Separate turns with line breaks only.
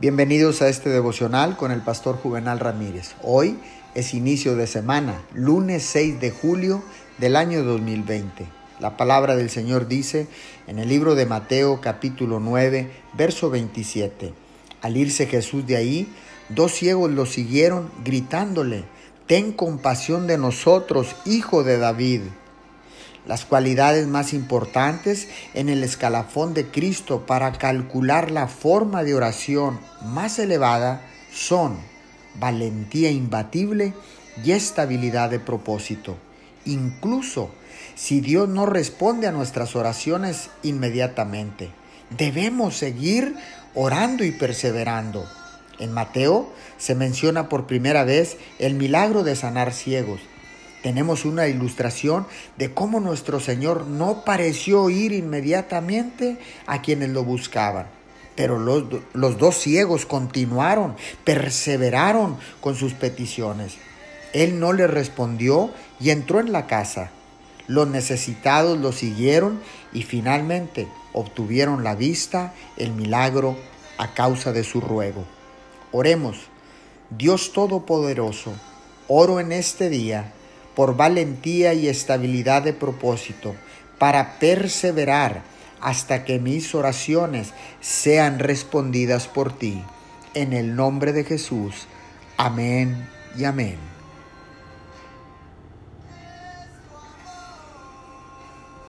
Bienvenidos a este devocional con el pastor Juvenal Ramírez. Hoy es inicio de semana, lunes 6 de julio del año 2020. La palabra del Señor dice en el libro de Mateo capítulo 9, verso 27. Al irse Jesús de ahí, dos ciegos lo siguieron gritándole, Ten compasión de nosotros, hijo de David. Las cualidades más importantes en el escalafón de Cristo para calcular la forma de oración más elevada son valentía imbatible y estabilidad de propósito. Incluso si Dios no responde a nuestras oraciones inmediatamente, debemos seguir orando y perseverando. En Mateo se menciona por primera vez el milagro de sanar ciegos tenemos una ilustración de cómo nuestro Señor no pareció ir inmediatamente a quienes lo buscaban. Pero los, los, dos ciegos continuaron, perseveraron con sus peticiones. Él no le respondió y entró en la casa. Los necesitados lo siguieron y finalmente obtuvieron la vista, el milagro a causa de su ruego. Oremos, Dios Todopoderoso, oro en este día por valentía y estabilidad de propósito, para perseverar hasta que mis oraciones sean respondidas por ti. En el nombre de Jesús. Amén y amén.